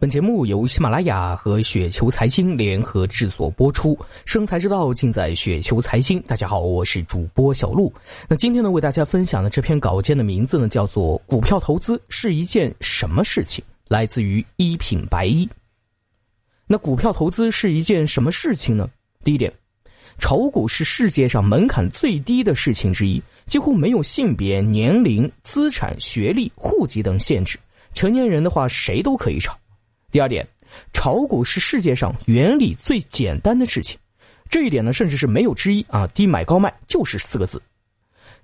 本节目由喜马拉雅和雪球财经联合制作播出，生财之道尽在雪球财经。大家好，我是主播小璐。那今天呢，为大家分享的这篇稿件的名字呢，叫做《股票投资是一件什么事情》，来自于一品白衣。那股票投资是一件什么事情呢？第一点，炒股是世界上门槛最低的事情之一，几乎没有性别、年龄、资产、学历、户籍等限制，成年人的话谁都可以炒。第二点，炒股是世界上原理最简单的事情，这一点呢，甚至是没有之一啊！低买高卖就是四个字。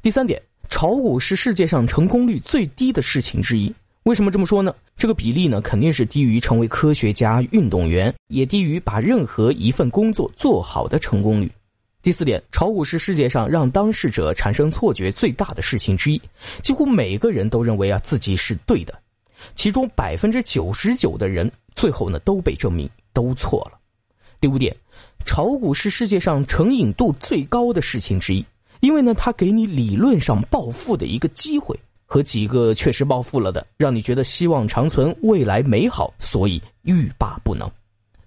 第三点，炒股是世界上成功率最低的事情之一。为什么这么说呢？这个比例呢，肯定是低于成为科学家、运动员，也低于把任何一份工作做好的成功率。第四点，炒股是世界上让当事者产生错觉最大的事情之一，几乎每个人都认为啊自己是对的。其中百分之九十九的人最后呢都被证明都错了。第五点，炒股是世界上成瘾度最高的事情之一，因为呢它给你理论上暴富的一个机会，和几个确实暴富了的，让你觉得希望长存，未来美好，所以欲罢不能。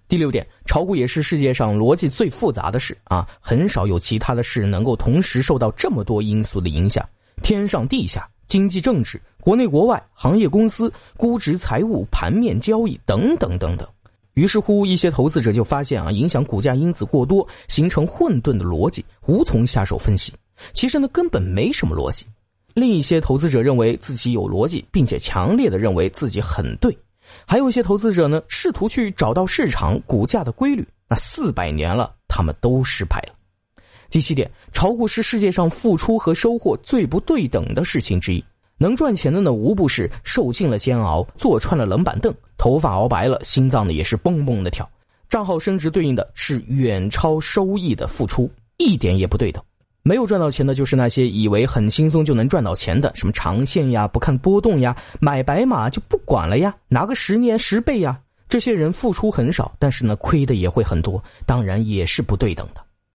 第六点，炒股也是世界上逻辑最复杂的事啊，很少有其他的事能够同时受到这么多因素的影响，天上地下。经济政治、国内国外、行业公司、估值、财务、盘面交易等等等等，于是乎，一些投资者就发现啊，影响股价因子过多，形成混沌的逻辑，无从下手分析。其实呢，根本没什么逻辑。另一些投资者认为自己有逻辑，并且强烈的认为自己很对。还有一些投资者呢，试图去找到市场股价的规律。那四百年了，他们都失败了。第七点，炒股是世界上付出和收获最不对等的事情之一。能赚钱的呢，无不是受尽了煎熬，坐穿了冷板凳，头发熬白了，心脏呢也是蹦蹦的跳。账号升值对应的是远超收益的付出，一点也不对等。没有赚到钱的，就是那些以为很轻松就能赚到钱的，什么长线呀，不看波动呀，买白马就不管了呀，拿个十年十倍呀。这些人付出很少，但是呢，亏的也会很多，当然也是不对等的。